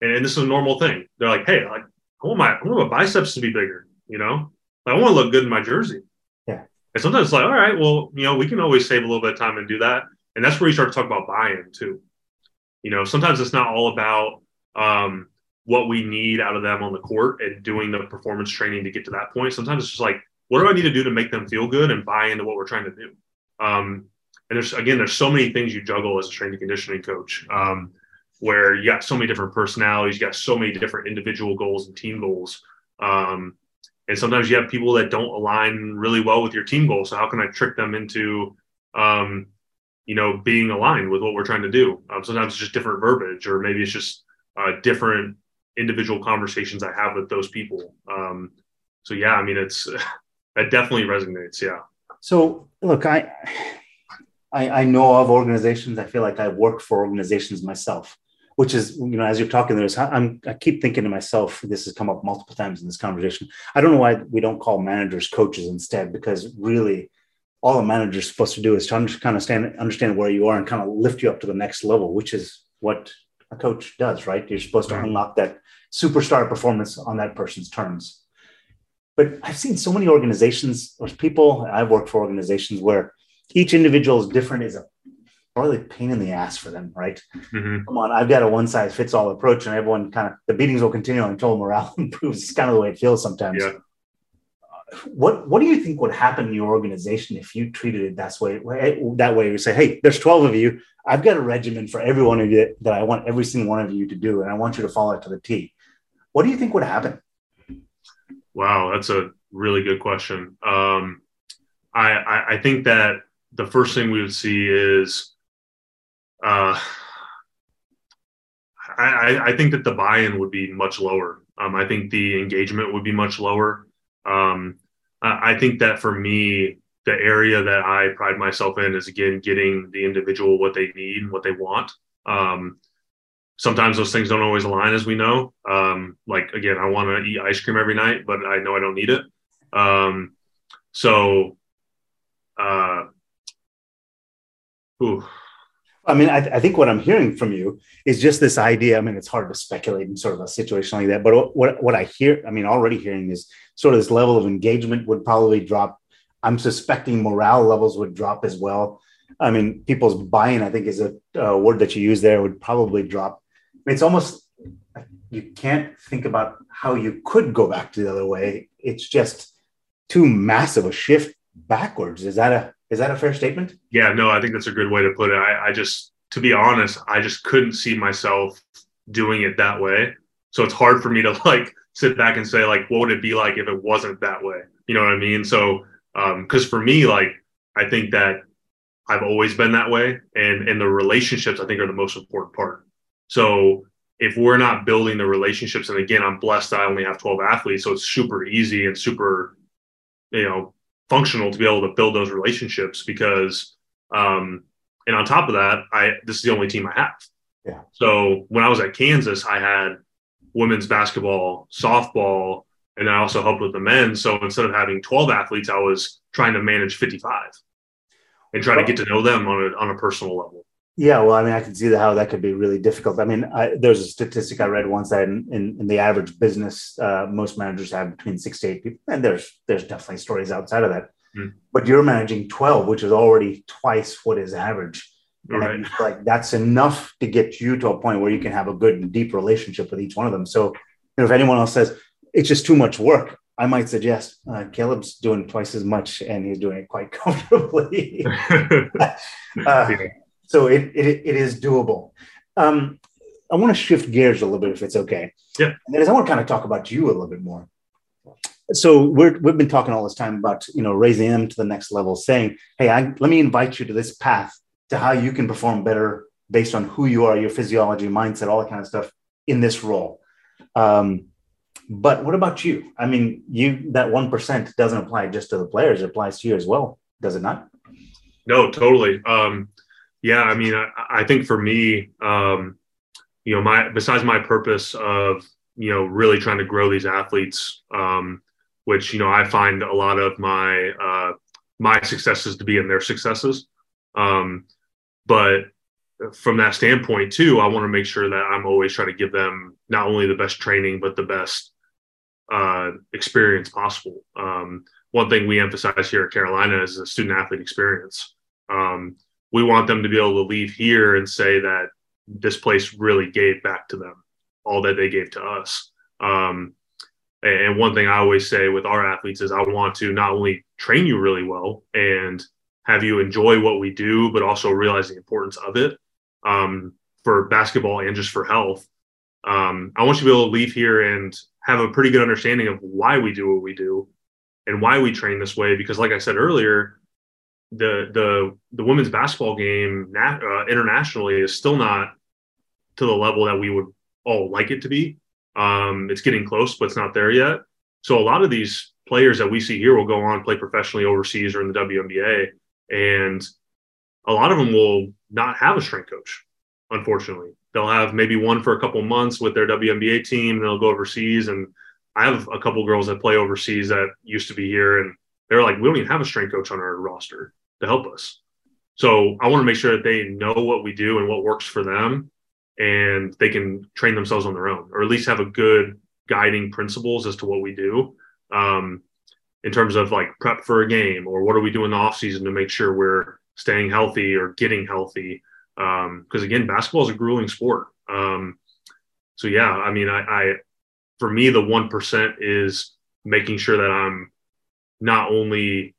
and, and this is a normal thing. They're like, hey, like, I want my I want my biceps to be bigger. You know, like, I want to look good in my jersey. Yeah. And sometimes it's like, all right, well, you know, we can always save a little bit of time and do that. And that's where you start to talk about buy-in too. You know, sometimes it's not all about um, what we need out of them on the court and doing the performance training to get to that point. Sometimes it's just like, what do I need to do to make them feel good and buy into what we're trying to do? Um, and there's again, there's so many things you juggle as a and conditioning coach, um, where you got so many different personalities, you got so many different individual goals and team goals. Um, and sometimes you have people that don't align really well with your team goals. So how can I trick them into um, you know, being aligned with what we're trying to do. Um, sometimes it's just different verbiage, or maybe it's just uh, different individual conversations I have with those people. Um, so yeah, I mean, it's that definitely resonates. Yeah. So look, I, I, I know of organizations. I feel like I work for organizations myself, which is you know, as you're talking, there's I'm I keep thinking to myself. This has come up multiple times in this conversation. I don't know why we don't call managers coaches instead, because really all a manager is supposed to do is to kind of stand, understand where you are and kind of lift you up to the next level, which is what a coach does, right? You're supposed to unlock that superstar performance on that person's terms. But I've seen so many organizations or people, I've worked for organizations where each individual is different is a probably pain in the ass for them, right? Mm-hmm. Come on, I've got a one size fits all approach, and everyone kind of the beatings will continue until morale improves. It's kind of the way it feels sometimes. Yeah what what do you think would happen in your organization if you treated it that way that way you say hey there's 12 of you i've got a regimen for every one of you that i want every single one of you to do and i want you to follow it to the t what do you think would happen? Wow, that's a really good question. Um, I, I, I think that the first thing we would see is, uh, I, I think that the buy-in would be much lower. Um, I think the engagement would be much lower. Um, I think that for me, the area that I pride myself in is again getting the individual what they need and what they want. Um, sometimes those things don't always align, as we know. Um, like again, I want to eat ice cream every night, but I know I don't need it. Um, so, uh, ooh. I mean, I, I, think what I'm hearing from you is just this idea. I mean, it's hard to speculate in sort of a situation like that, but what what I hear, I mean, already hearing is sort of this level of engagement would probably drop. I'm suspecting morale levels would drop as well. I mean, people's buy-in, I think, is a, a word that you use there, would probably drop. It's almost you can't think about how you could go back to the other way. It's just too massive a shift backwards. Is that a is that a fair statement? Yeah, no, I think that's a good way to put it. I, I just, to be honest, I just couldn't see myself doing it that way. So it's hard for me to like sit back and say like, what would it be like if it wasn't that way? You know what I mean? So, because um, for me, like, I think that I've always been that way, and and the relationships I think are the most important part. So if we're not building the relationships, and again, I'm blessed I only have 12 athletes, so it's super easy and super, you know, functional to be able to build those relationships because um and on top of that i this is the only team i have. Yeah. So when i was at kansas i had women's basketball softball and i also helped with the men. So instead of having 12 athletes i was trying to manage 55 and try to get to know them on a, on a personal level yeah, well, I mean, I can see how that could be really difficult. I mean, I, there's a statistic I read once that in, in, in the average business, uh, most managers have between six to eight people, and there's there's definitely stories outside of that. Mm. But you're managing twelve, which is already twice what is average. Right. And like that's enough to get you to a point where you can have a good and deep relationship with each one of them. So, you know, if anyone else says it's just too much work, I might suggest uh, Caleb's doing twice as much, and he's doing it quite comfortably. uh, yeah so it, it, it is doable. Um, I want to shift gears a little bit if it's okay. Yeah. And then I want to kind of talk about you a little bit more. So we're, we've been talking all this time about, you know, raising them to the next level, saying, hey, I, let me invite you to this path to how you can perform better based on who you are, your physiology, mindset, all that kind of stuff in this role. Um, but what about you? I mean, you that one percent doesn't apply just to the players; it applies to you as well, does it not? No, totally. Um, yeah, I mean, I, I think for me, um, you know, my besides my purpose of you know really trying to grow these athletes, um, which you know I find a lot of my uh, my successes to be in their successes. Um, but from that standpoint too, I want to make sure that I'm always trying to give them not only the best training but the best uh, experience possible. Um, one thing we emphasize here at Carolina is the student athlete experience. Um, we want them to be able to leave here and say that this place really gave back to them all that they gave to us. Um, and one thing I always say with our athletes is I want to not only train you really well and have you enjoy what we do, but also realize the importance of it um, for basketball and just for health. Um, I want you to be able to leave here and have a pretty good understanding of why we do what we do and why we train this way. Because, like I said earlier, the the the women's basketball game uh, internationally is still not to the level that we would all like it to be. Um, it's getting close, but it's not there yet. So a lot of these players that we see here will go on play professionally overseas or in the WNBA, and a lot of them will not have a strength coach. Unfortunately, they'll have maybe one for a couple months with their WNBA team, and they'll go overseas. And I have a couple girls that play overseas that used to be here, and they're like, we don't even have a strength coach on our roster to help us. So I want to make sure that they know what we do and what works for them and they can train themselves on their own or at least have a good guiding principles as to what we do um, in terms of like prep for a game or what are we doing in the off season to make sure we're staying healthy or getting healthy because um, again basketball is a grueling sport um, so yeah i mean I, I for me the 1% is making sure that i'm not only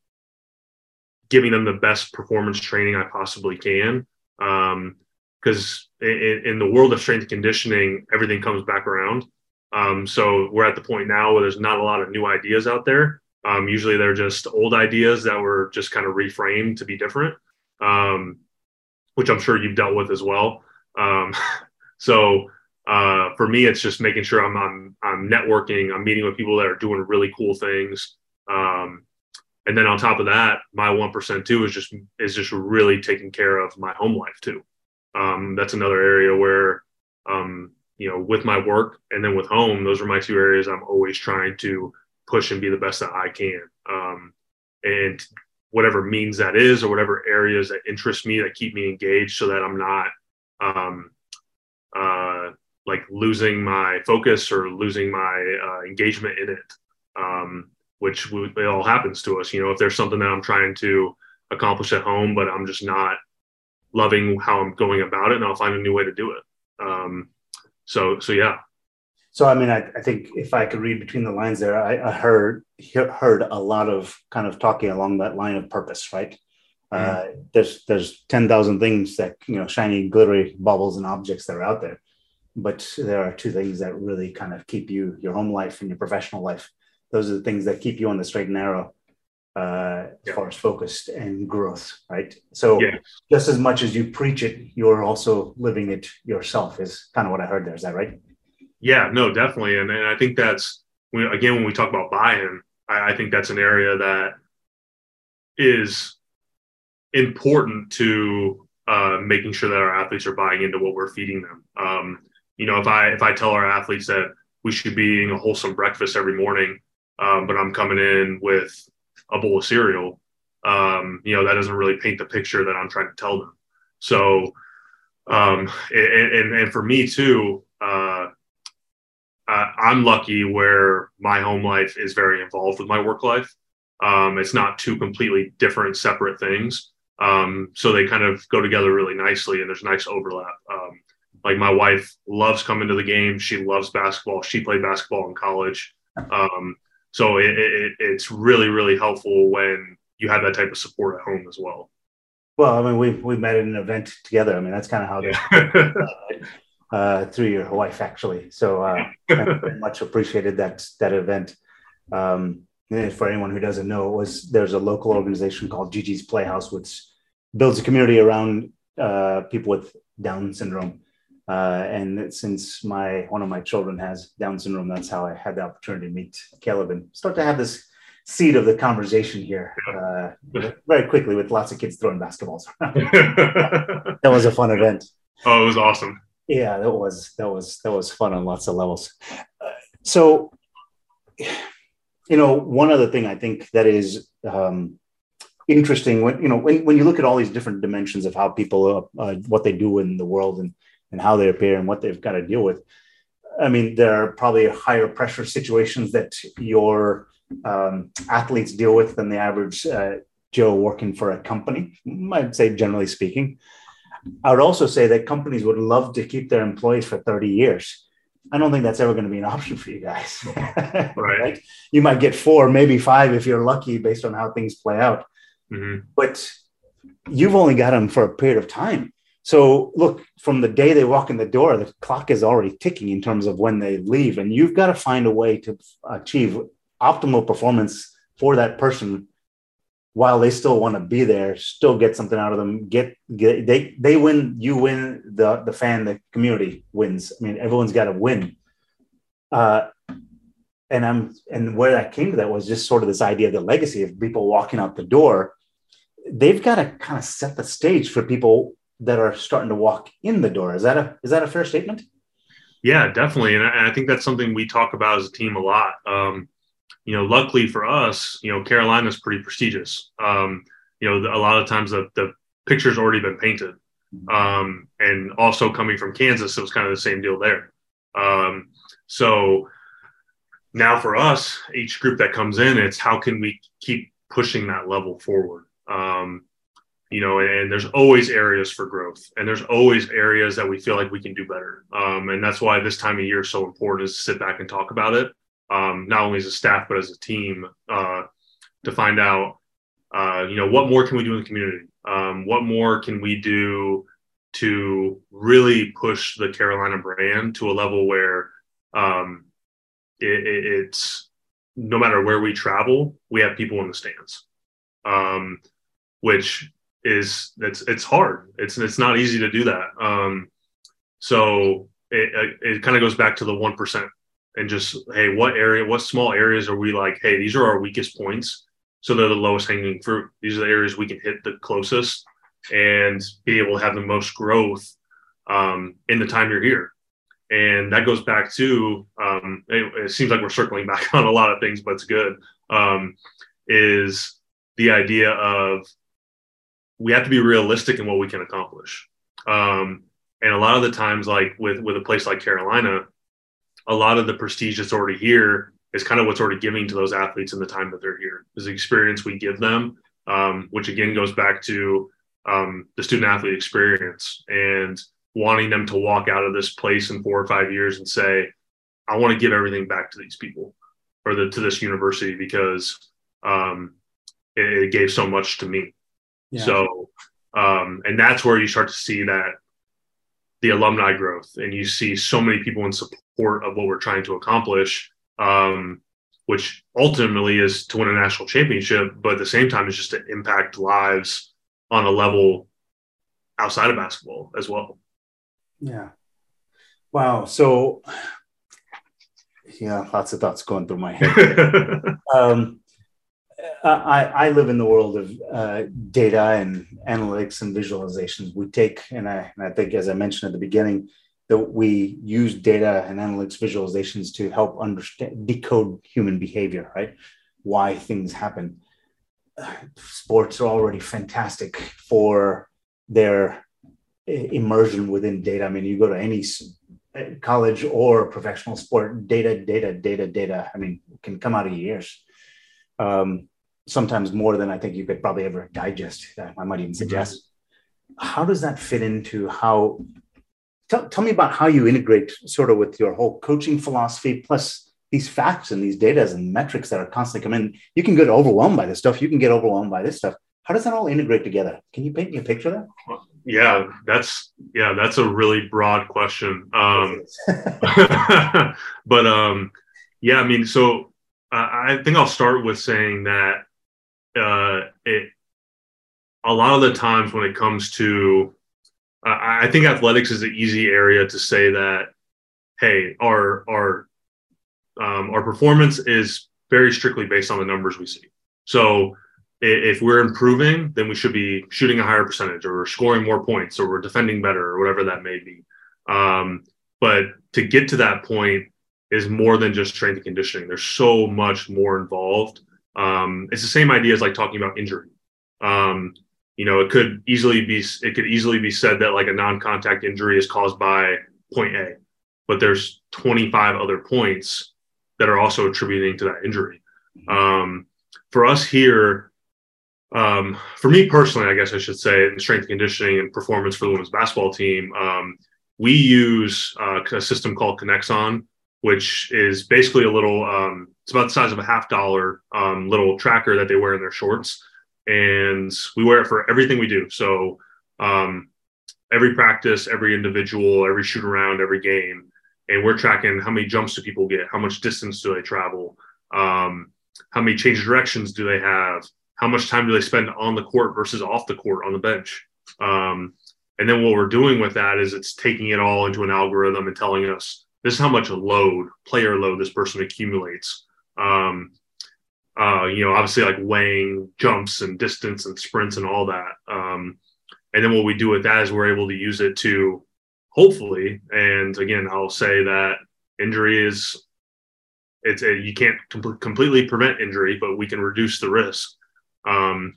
giving them the best performance training I possibly can. Because um, in, in, the world of strength conditioning, everything comes back around. Um, so we're at the point now where there's not a lot of new ideas out there. Um, usually they're just old ideas that were just kind of reframed to be different, um, which I'm sure you've dealt with as well. Um, so uh, for me, it's just making sure I'm, I'm, I'm networking. I'm meeting with people that are doing really cool things. Um, and then on top of that, my one percent too is just is just really taking care of my home life too. Um, that's another area where um, you know with my work and then with home, those are my two areas I'm always trying to push and be the best that I can. Um, and whatever means that is, or whatever areas that interest me that keep me engaged, so that I'm not um, uh, like losing my focus or losing my uh, engagement in it. Which it all happens to us. You know, if there's something that I'm trying to accomplish at home, but I'm just not loving how I'm going about it, and I'll find a new way to do it. Um, so, so yeah. So, I mean, I, I think if I could read between the lines there, I, I heard heard a lot of kind of talking along that line of purpose, right? Uh, there's there's ten thousand things that you know, shiny, glittery bubbles and objects that are out there, but there are two things that really kind of keep you your home life and your professional life those are the things that keep you on the straight and narrow uh, as far as focused and growth, right? So yeah. just as much as you preach it, you're also living it yourself. Is kind of what I heard there. Is that right? Yeah, no, definitely, and and I think that's when, again when we talk about buy-in, I, I think that's an area that is important to uh, making sure that our athletes are buying into what we're feeding them. Um, you know, if I if I tell our athletes that we should be eating a wholesome breakfast every morning, um, but I'm coming in with a bowl of cereal, um, you know, that doesn't really paint the picture that I'm trying to tell them. So, um, and, and, and for me too, uh, I'm lucky where my home life is very involved with my work life. Um, it's not two completely different, separate things. Um, so they kind of go together really nicely, and there's nice overlap. Um, like my wife loves coming to the game. She loves basketball. She played basketball in college. Um, so it, it, it's really, really helpful when you have that type of support at home as well. Well, I mean, we we met at an event together. I mean, that's kind of how yeah. uh, through your wife actually. So uh, much appreciated that that event. Um, for anyone who doesn't know, it was there's a local organization called Gigi's Playhouse, which builds a community around uh, people with Down syndrome. Uh, and since my one of my children has Down syndrome, that's how I had the opportunity to meet Caleb and start to have this seed of the conversation here uh, very quickly with lots of kids throwing basketballs. that was a fun event. Oh, it was awesome. Yeah, that was that was that was fun on lots of levels. Uh, so, you know, one other thing I think that is um, interesting when you know when, when you look at all these different dimensions of how people uh, uh what they do in the world and and how they appear and what they've got to deal with. I mean, there are probably higher pressure situations that your um, athletes deal with than the average uh, Joe working for a company. I'd say, generally speaking. I would also say that companies would love to keep their employees for 30 years. I don't think that's ever going to be an option for you guys. right. right. You might get four, maybe five if you're lucky based on how things play out. Mm-hmm. But you've only got them for a period of time. So look, from the day they walk in the door, the clock is already ticking in terms of when they leave, and you've got to find a way to achieve optimal performance for that person while they still want to be there, still get something out of them. Get, get they they win, you win. The the fan, the community wins. I mean, everyone's got to win. Uh, and I'm and where that came to that was just sort of this idea of the legacy of people walking out the door. They've got to kind of set the stage for people that are starting to walk in the door. Is that a is that a fair statement? Yeah, definitely, and I, I think that's something we talk about as a team a lot. Um, you know, luckily for us, you know, Carolina is pretty prestigious. Um, you know, a lot of times the the picture's already been painted, um, and also coming from Kansas, it was kind of the same deal there. Um, so now for us, each group that comes in, it's how can we keep pushing that level forward. Um, you know, and there's always areas for growth and there's always areas that we feel like we can do better. Um, and that's why this time of year is so important is to sit back and talk about it, um, not only as a staff, but as a team uh, to find out, uh, you know, what more can we do in the community? Um, what more can we do to really push the Carolina brand to a level where, um, it, it, it's no matter where we travel, we have people in the stands, um, which is it's it's hard. It's it's not easy to do that. Um, so it, it kind of goes back to the one percent and just hey, what area, what small areas are we like? Hey, these are our weakest points, so they're the lowest hanging fruit. These are the areas we can hit the closest and be able to have the most growth um, in the time you're here. And that goes back to um, it, it, seems like we're circling back on a lot of things, but it's good. Um, is the idea of we have to be realistic in what we can accomplish. Um, and a lot of the times, like with with a place like Carolina, a lot of the prestige that's already here is kind of what's already giving to those athletes in the time that they're here. Is the experience we give them, um, which again goes back to um, the student athlete experience and wanting them to walk out of this place in four or five years and say, I want to give everything back to these people or the, to this university because um, it, it, gave so much to me. Yeah. So, um, and that's where you start to see that the alumni growth and you see so many people in support of what we're trying to accomplish, um, which ultimately is to win a national championship, but at the same time is just to impact lives on a level outside of basketball as well. Yeah. Wow. So, yeah, lots of thoughts going through my head. um, I, I live in the world of uh, data and analytics and visualizations. We take, and I, and I think, as I mentioned at the beginning, that we use data and analytics visualizations to help understand, decode human behavior, right? Why things happen. sports are already fantastic for their immersion within data. I mean, you go to any college or professional sport, data, data, data, data. I mean, can come out of years. Um, sometimes more than I think you could probably ever digest. I might even suggest. Mm-hmm. How does that fit into how? Tell, tell me about how you integrate sort of with your whole coaching philosophy plus these facts and these data and metrics that are constantly coming. You can get overwhelmed by this stuff. You can get overwhelmed by this stuff. How does that all integrate together? Can you paint me a picture of that? yeah, that's yeah, that's a really broad question. Um, but um, yeah, I mean, so I think I'll start with saying that uh, it a lot of the times when it comes to, I think athletics is an easy area to say that, hey, our our um, our performance is very strictly based on the numbers we see. So if we're improving, then we should be shooting a higher percentage or scoring more points or we're defending better or whatever that may be. Um, but to get to that point is more than just strength and conditioning. There's so much more involved. Um, it's the same idea as like talking about injury. Um, you know, it could easily be it could easily be said that like a non-contact injury is caused by point A, but there's 25 other points that are also attributing to that injury. Um, for us here, um, for me personally, I guess I should say, in strength conditioning and performance for the women's basketball team, um, we use uh, a system called Kinexon, which is basically a little, um, it's about the size of a half dollar um, little tracker that they wear in their shorts. And we wear it for everything we do. So um, every practice, every individual, every shoot around, every game. And we're tracking how many jumps do people get? How much distance do they travel? Um, how many change directions do they have? how much time do they spend on the court versus off the court on the bench? Um, and then what we're doing with that is it's taking it all into an algorithm and telling us this is how much load, player load, this person accumulates. Um, uh, you know, obviously like weighing jumps and distance and sprints and all that. Um, and then what we do with that is we're able to use it to hopefully, and again, I'll say that injury is it's a, you can't com- completely prevent injury, but we can reduce the risk um,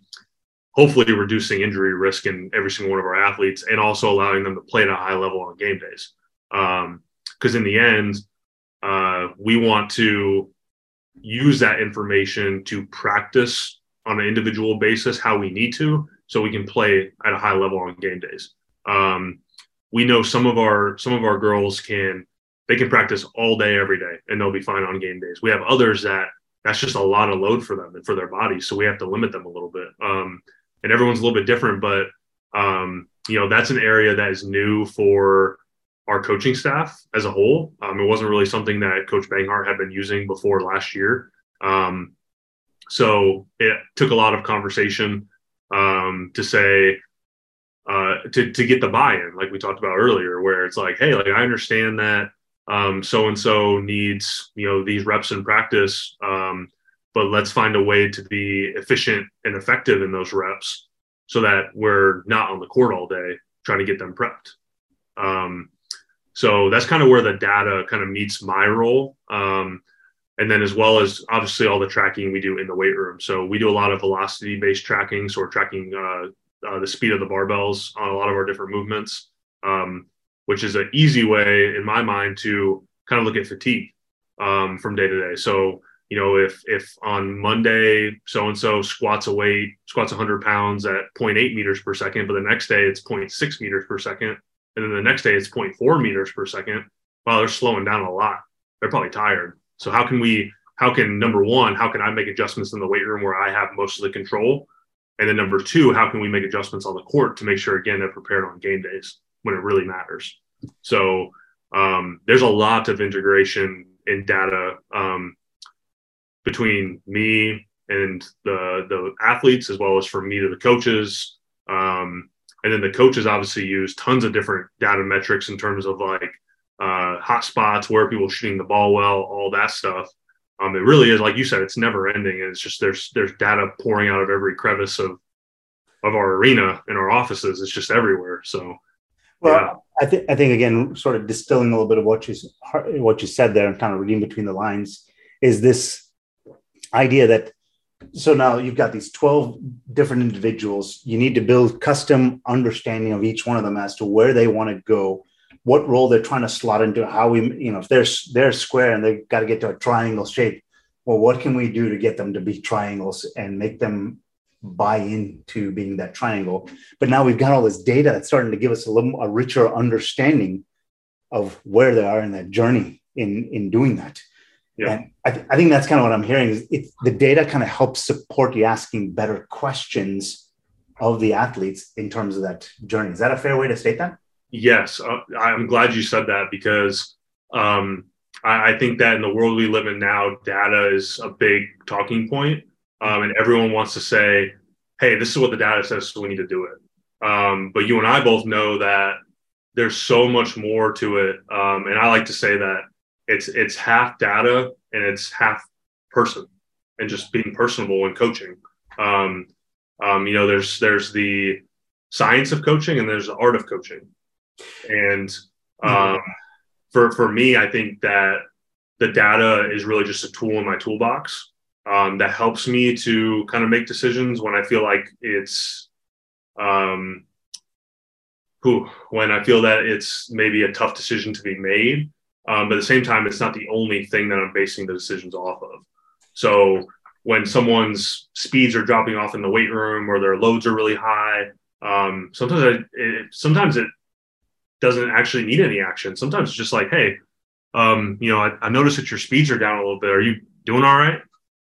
hopefully reducing injury risk in every single one of our athletes and also allowing them to play at a high level on game days. Because um, in the end, uh, we want to use that information to practice on an individual basis how we need to so we can play at a high level on game days. Um, we know some of our some of our girls can they can practice all day every day and they'll be fine on game days. We have others that that's just a lot of load for them and for their bodies. So we have to limit them a little bit. Um, and everyone's a little bit different, but um, you know that's an area that is new for our coaching staff as a whole. Um, it wasn't really something that Coach Banghart had been using before last year. Um, so it took a lot of conversation um, to say, uh, to, to get the buy-in, like we talked about earlier, where it's like, hey, like I understand that so and so needs you know these reps in practice, um, but let's find a way to be efficient and effective in those reps, so that we're not on the court all day trying to get them prepped. Um, so that's kind of where the data kind of meets my role. Um, and then as well as obviously all the tracking we do in the weight room. So we do a lot of velocity based tracking. So we're tracking uh, uh, the speed of the barbells on a lot of our different movements, um, which is an easy way in my mind to kind of look at fatigue um, from day to day. So you know if if on Monday so and so squats a weight squats 100 pounds at 0.8 meters per second, but the next day it's 0.6 meters per second and then the next day it's 0.4 meters per second. Well, they're slowing down a lot. They're probably tired. So how can we? How can number one? How can I make adjustments in the weight room where I have most of the control? And then number two, how can we make adjustments on the court to make sure again they're prepared on game days when it really matters? So um, there's a lot of integration in data um, between me and the the athletes as well as from me to the coaches. And then the coaches obviously use tons of different data metrics in terms of like uh, hot spots, where people shooting the ball well, all that stuff. Um, it really is, like you said, it's never ending. And it's just there's there's data pouring out of every crevice of of our arena in our offices. It's just everywhere. So, well, yeah. I think I think again, sort of distilling a little bit of what you what you said there, and kind of reading between the lines, is this idea that so now you've got these 12 different individuals. You need to build custom understanding of each one of them as to where they want to go what role they're trying to slot into how we you know if they're they're square and they've got to get to a triangle shape well what can we do to get them to be triangles and make them buy into being that triangle? But now we've got all this data that's starting to give us a little a richer understanding of where they are in that journey in in doing that yeah. And I, th- I think that's kind of what I'm hearing is it, the data kind of helps support you asking better questions of the athletes in terms of that journey. Is that a fair way to state that? Yes. Uh, I'm glad you said that because um, I, I, think that in the world we live in now, data is a big talking point, um, and everyone wants to say, hey, this is what the data says, so we need to do it. Um, but you and I both know that there's so much more to it. Um, and I like to say that it's it's half data and it's half person and just being personable in coaching. Um, um, you know, there's there's the science of coaching and there's the art of coaching. And um, mm-hmm. for for me, I think that the data is really just a tool in my toolbox um, that helps me to kind of make decisions when I feel like it's um, who when I feel that it's maybe a tough decision to be made. Um, but at the same time, it's not the only thing that I'm basing the decisions off of. So when someone's speeds are dropping off in the weight room or their loads are really high, um, sometimes it, it, sometimes it doesn't actually need any action. Sometimes it's just like, hey, um, you know, I, I noticed that your speeds are down a little bit. Are you doing all right?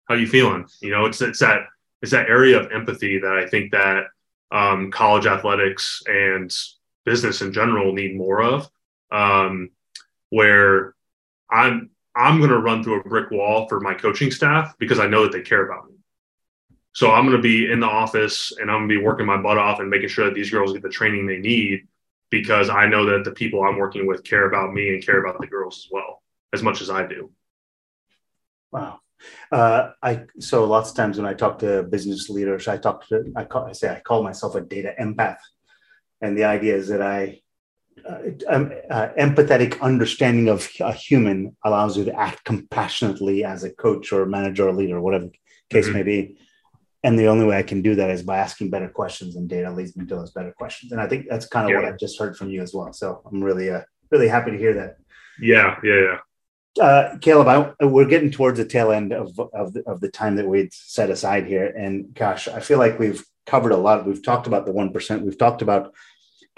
How are you feeling? You know, it's it's that it's that area of empathy that I think that um, college athletics and business in general need more of. Um, where I'm I'm going to run through a brick wall for my coaching staff because I know that they care about me. So I'm going to be in the office and I'm going to be working my butt off and making sure that these girls get the training they need because I know that the people I'm working with care about me and care about the girls as well as much as I do. Wow. Uh, I so lots of times when I talk to business leaders, I talk to I call I say I call myself a data empath, and the idea is that I um, uh, empathetic understanding of a human allows you to act compassionately as a coach or manager or leader, whatever case mm-hmm. may be. And the only way I can do that is by asking better questions, and data leads me to those better questions. And I think that's kind of yeah. what I just heard from you as well. So I'm really, uh, really happy to hear that. Yeah, yeah, yeah. Uh, Caleb, I, we're getting towards the tail end of of the, of the time that we'd set aside here, and gosh, I feel like we've covered a lot. We've talked about the one percent. We've talked about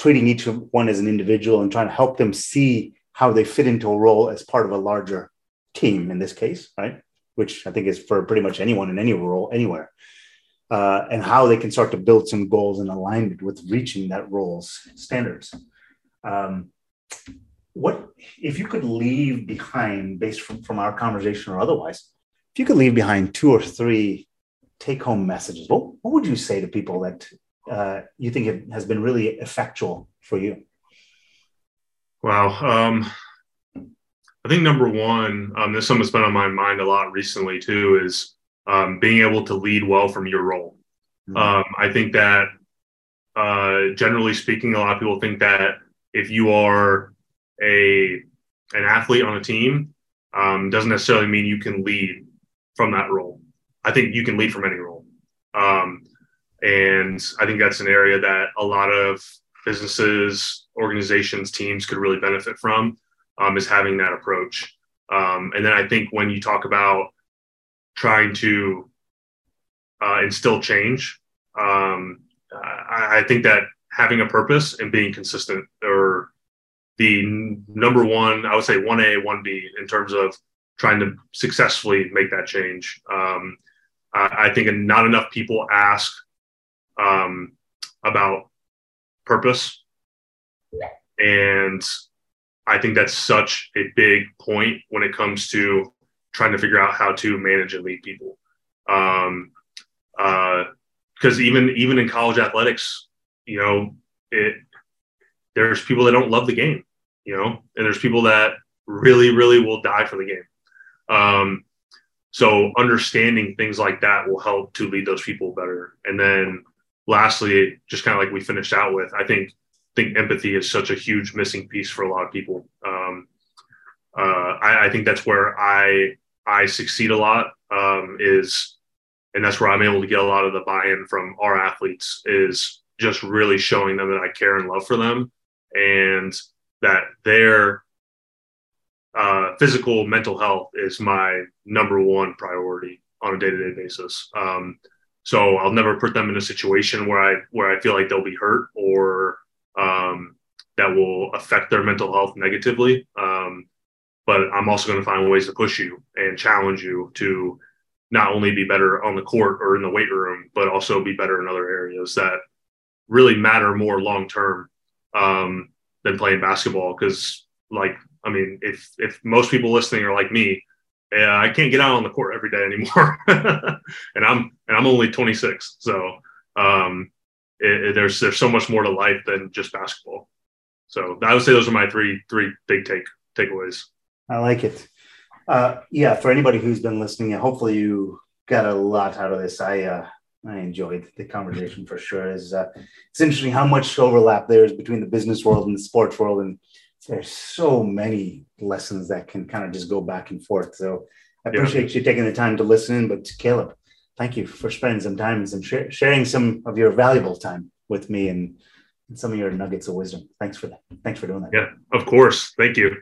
treating each one as an individual and trying to help them see how they fit into a role as part of a larger team in this case, right? Which I think is for pretty much anyone in any role anywhere. Uh, and how they can start to build some goals in alignment with reaching that role's standards. Um, what if you could leave behind, based from, from our conversation or otherwise, if you could leave behind two or three take home messages, what, what would you say to people that uh, you think it has been really effectual for you? Wow. Um, I think number one, um, this something that's been on my mind a lot recently too, is um, being able to lead well from your role. Mm-hmm. Um, I think that uh, generally speaking, a lot of people think that if you are a an athlete on a team, um, doesn't necessarily mean you can lead from that role. I think you can lead from any role, um, and I think that's an area that a lot of businesses, organizations, teams could really benefit from um, is having that approach. Um, and then I think when you talk about trying to uh, instill change, um, I, I, think that having a purpose and being consistent are the number one, I would say 1A, 1B in terms of trying to successfully make that change. Um, I, think not enough people ask um, about purpose. And I think that's such a big point when it comes to trying to figure out how to manage and lead people. Um, because uh, even even in college athletics, you know, it there's people that don't love the game, you know, and there's people that really, really will die for the game. Um, so understanding things like that will help to lead those people better. And then lastly, just kind of like we finished out with, I think think empathy is such a huge missing piece for a lot of people. Um, uh, I, I, think that's where I I succeed a lot um, is, and that's where I'm able to get a lot of the buy-in from our athletes is just really showing them that I care and love for them, and that their uh, physical mental health is my number one priority on a day-to-day basis. Um, so I'll never put them in a situation where I where I feel like they'll be hurt or um, that will affect their mental health negatively. Um, but I'm also going to find ways to push you and challenge you to not only be better on the court or in the weight room, but also be better in other areas that really matter more long term um, than playing basketball. Because, like, I mean, if if most people listening are like me, yeah, I can't get out on the court every day anymore, and I'm and I'm only 26, so um, it, it, there's there's so much more to life than just basketball. So I would say those are my three three big take takeaways. I like it. Uh, yeah, for anybody who's been listening, hopefully you got a lot out of this. I uh, I enjoyed the conversation for sure. Is uh, it's interesting how much overlap there is between the business world and the sports world, and there's so many lessons that can kind of just go back and forth. So I appreciate yeah. you taking the time to listen. But Caleb, thank you for spending some time and some sh- sharing some of your valuable time with me and, and some of your nuggets of wisdom. Thanks for that. Thanks for doing that. Yeah, of course. Thank you.